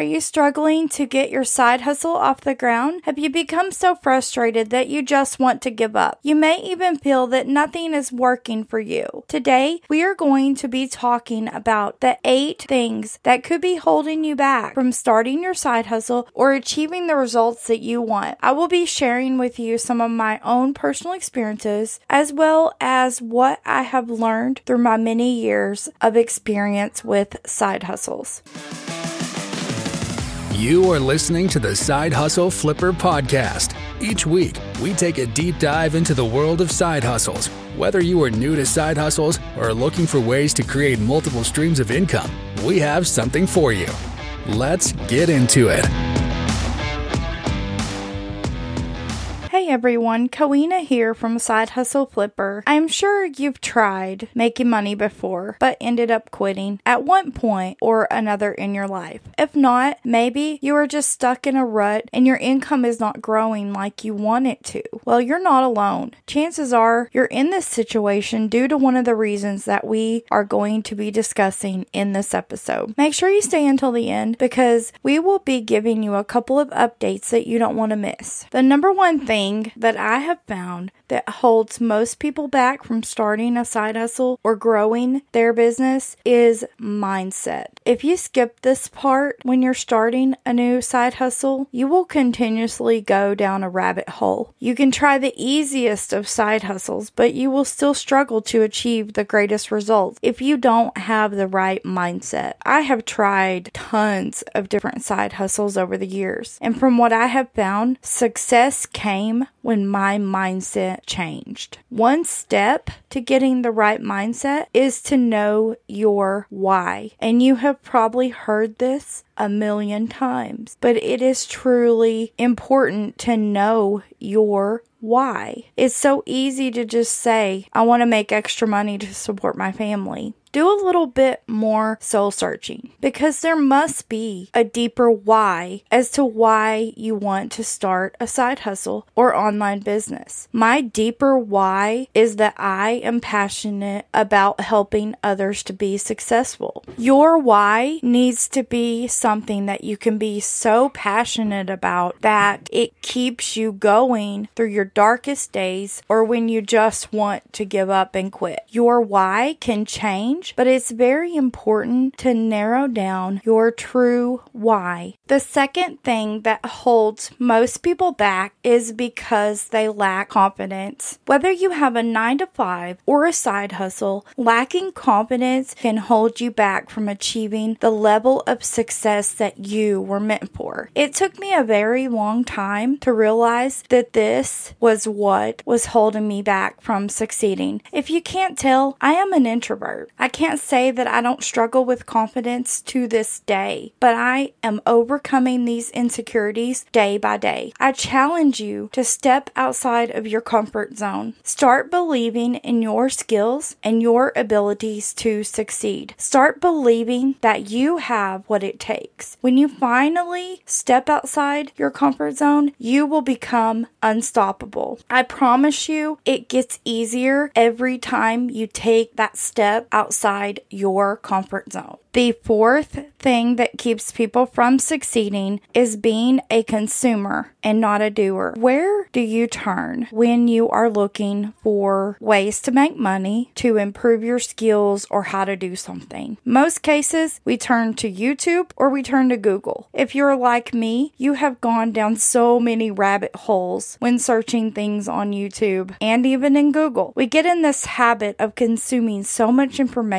Are you struggling to get your side hustle off the ground? Have you become so frustrated that you just want to give up? You may even feel that nothing is working for you. Today, we are going to be talking about the eight things that could be holding you back from starting your side hustle or achieving the results that you want. I will be sharing with you some of my own personal experiences as well as what I have learned through my many years of experience with side hustles. You are listening to the Side Hustle Flipper podcast. Each week, we take a deep dive into the world of side hustles. Whether you are new to side hustles or are looking for ways to create multiple streams of income, we have something for you. Let's get into it. Everyone, Coena here from Side Hustle Flipper. I'm sure you've tried making money before, but ended up quitting at one point or another in your life. If not, maybe you are just stuck in a rut and your income is not growing like you want it to. Well, you're not alone. Chances are you're in this situation due to one of the reasons that we are going to be discussing in this episode. Make sure you stay until the end because we will be giving you a couple of updates that you don't want to miss. The number one thing thing that I have found that holds most people back from starting a side hustle or growing their business is mindset. If you skip this part when you're starting a new side hustle, you will continuously go down a rabbit hole. You can try the easiest of side hustles, but you will still struggle to achieve the greatest results if you don't have the right mindset. I have tried tons of different side hustles over the years, and from what I have found, success came when my mindset changed. One step to getting the right mindset is to know your why. And you have probably heard this a million times, but it is truly important to know your why. It's so easy to just say, I want to make extra money to support my family do a little bit more soul searching because there must be a deeper why as to why you want to start a side hustle or online business. My deeper why is that I am passionate about helping others to be successful. Your why needs to be something that you can be so passionate about that it keeps you going through your darkest days or when you just want to give up and quit. Your why can change change, but it's very important to narrow down your true why. The second thing that holds most people back is because they lack confidence. Whether you have a 9 to 5 or a side hustle, lacking confidence can hold you back from achieving the level of success that you were meant for. It took me a very long time to realize that this was what was holding me back from succeeding. If you can't tell, I am an introvert. I can't say that I don't struggle with confidence to this day, but I am overcoming these insecurities day by day. I challenge you to step outside of your comfort zone. Start believing in your skills and your abilities to succeed. Start believing that you have what it takes. When you finally step outside your comfort zone, you will become unstoppable. I promise you, it gets easier every time you take that step outside outside your comfort zone. The fourth thing that keeps people from succeeding is being a consumer and not a doer. Where do you turn when you are looking for ways to make money, to improve your skills, or how to do something? Most cases, we turn to YouTube or we turn to Google. If you're like me, you have gone down so many rabbit holes when searching things on YouTube and even in Google. We get in this habit of consuming so much information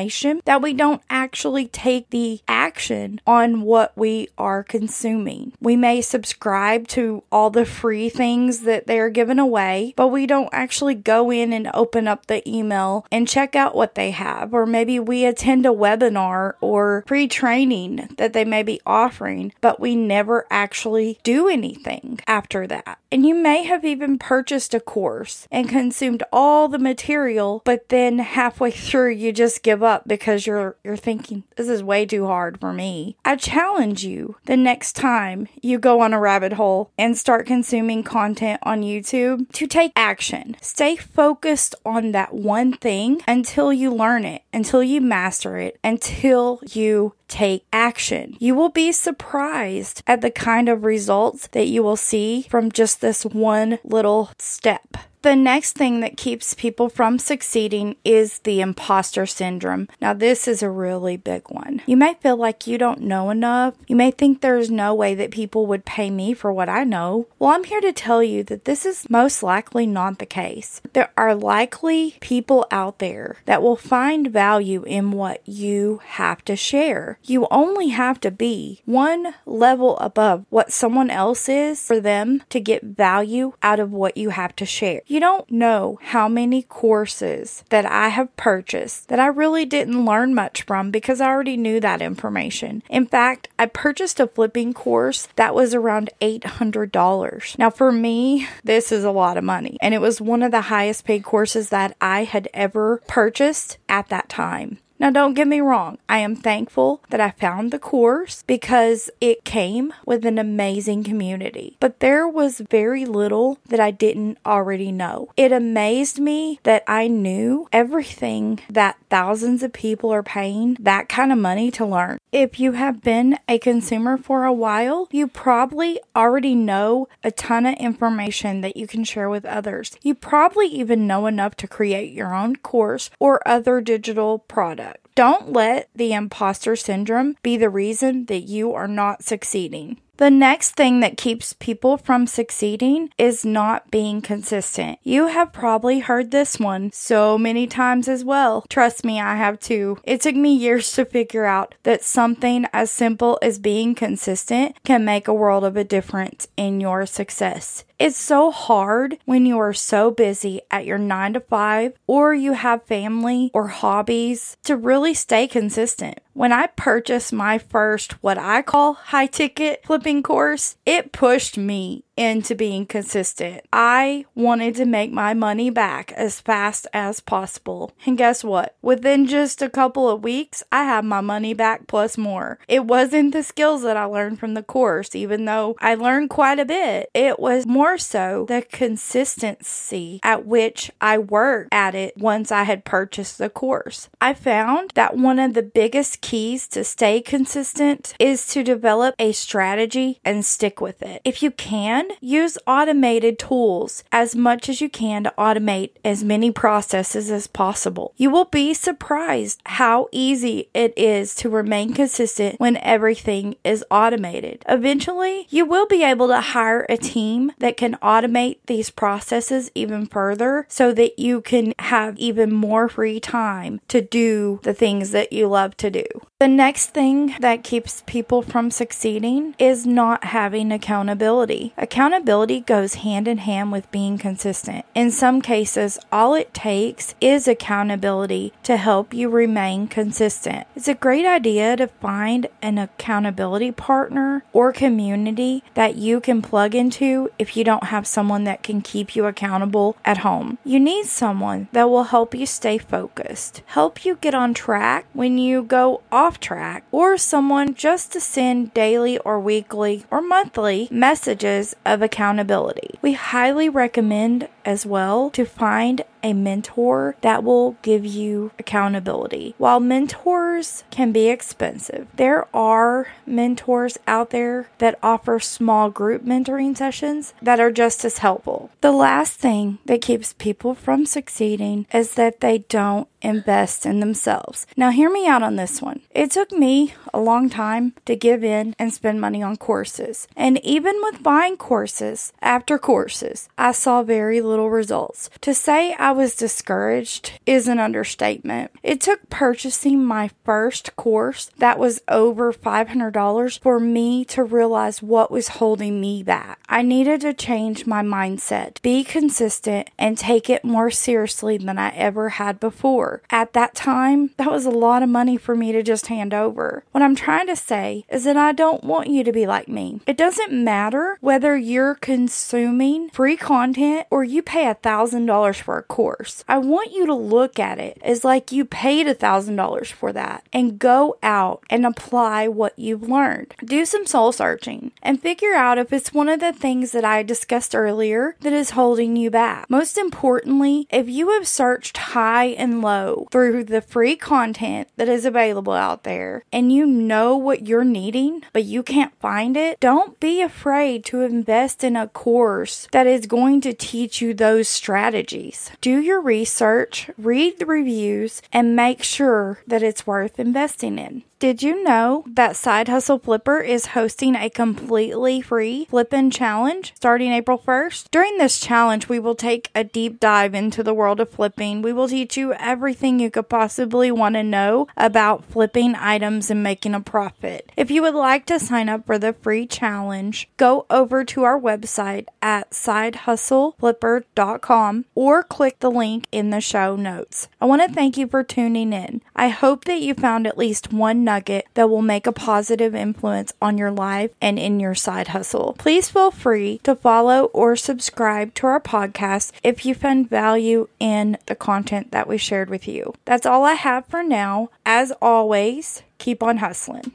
that we don't actually take the action on what we are consuming. We may subscribe to all the free things that they're giving away, but we don't actually go in and open up the email and check out what they have. Or maybe we attend a webinar or pre training that they may be offering, but we never actually do anything after that. And you may have even purchased a course and consumed all the material, but then halfway through you just give give up because you're you're thinking this is way too hard for me. I challenge you the next time you go on a rabbit hole and start consuming content on YouTube to take action. Stay focused on that one thing until you learn it, until you master it, until you take action. You will be surprised at the kind of results that you will see from just this one little step. The next thing that keeps people from succeeding is the imposter syndrome. Now, this is a really big one. You may feel like you don't know enough. You may think there's no way that people would pay me for what I know. Well, I'm here to tell you that this is most likely not the case. There are likely people out there that will find value in what you have to share. You only have to be one level above what someone else is for them to get value out of what you have to share. You don't know how many courses that I have purchased that I really didn't learn much from because I already knew that information. In fact, I purchased a flipping course that was around $800. Now, for me, this is a lot of money, and it was one of the highest paid courses that I had ever purchased at that time. Now, don't get me wrong, I am thankful that I found the course because it came with an amazing community. But there was very little that I didn't already know. It amazed me that I knew everything that thousands of people are paying that kind of money to learn. If you have been a consumer for a while, you probably already know a ton of information that you can share with others. You probably even know enough to create your own course or other digital product. Don't let the imposter syndrome be the reason that you are not succeeding. The next thing that keeps people from succeeding is not being consistent. You have probably heard this one so many times as well. Trust me, I have too. It took me years to figure out that something as simple as being consistent can make a world of a difference in your success. It's so hard when you are so busy at your nine to five or you have family or hobbies to really stay consistent. When I purchased my first, what I call high ticket flipping course, it pushed me into being consistent. I wanted to make my money back as fast as possible. And guess what? Within just a couple of weeks, I had my money back plus more. It wasn't the skills that I learned from the course, even though I learned quite a bit. It was more so the consistency at which I worked at it once I had purchased the course. I found that one of the biggest keys to stay consistent is to develop a strategy and stick with it. If you can, use automated tools as much as you can to automate as many processes as possible. You will be surprised how easy it is to remain consistent when everything is automated. Eventually, you will be able to hire a team that can automate these processes even further so that you can have even more free time to do the things that you love to do. The next thing that keeps people from succeeding is not having accountability. Accountability goes hand in hand with being consistent. In some cases, all it takes is accountability to help you remain consistent. It's a great idea to find an accountability partner or community that you can plug into if you don't have someone that can keep you accountable at home. You need someone that will help you stay focused, help you get on track when you go off off track, or someone just to send daily or weekly or monthly messages of accountability. We highly recommend as well to find a mentor that will give you accountability. While mentors can be expensive, there are mentors out there that offer small group mentoring sessions that are just as helpful. The last thing that keeps people from succeeding is that they don't invest in themselves. Now, hear me out on this one. It took me a long time to give in and spend money on courses. And even with buying courses after courses, I saw very little results. To say I was discouraged is an understatement. It took purchasing my first course that was over $500 for me to realize what was holding me back. I needed to change my mindset, be consistent, and take it more seriously than I ever had before. At that time, that was a lot of money for me to just hand over. What I'm trying to say is that I don't want you to be like me. It doesn't matter whether you're consuming free content or you pay a thousand dollars for a course. I want you to look at it as like you paid a thousand dollars for that and go out and apply what you've learned. Do some soul searching and figure out if it's one of the things that I discussed earlier that is holding you back. Most importantly, if you have searched high and low through the free content that is available out there and you know what you're needing, but you can't find it, don't be afraid to invest in a course that is going to teach you those strategies. Do your research, read the reviews, and make sure that it's worth investing in. Did you know that Side Hustle Flipper is hosting a completely free flipping challenge starting April 1st? During this challenge, we will take a deep dive into the world of flipping. We will teach you everything you could possibly want to know about flipping items and making a profit. If you would like to sign up for the free challenge, go over to our website at sidehustleflipper.com or click the link in the show notes. I want to thank you for tuning in. I hope that you found at least one nugget that will make a positive influence on your life and in your side hustle. Please feel free to follow or subscribe to our podcast if you found value in the content that we shared with you. That's all I have for now. As always, keep on hustling.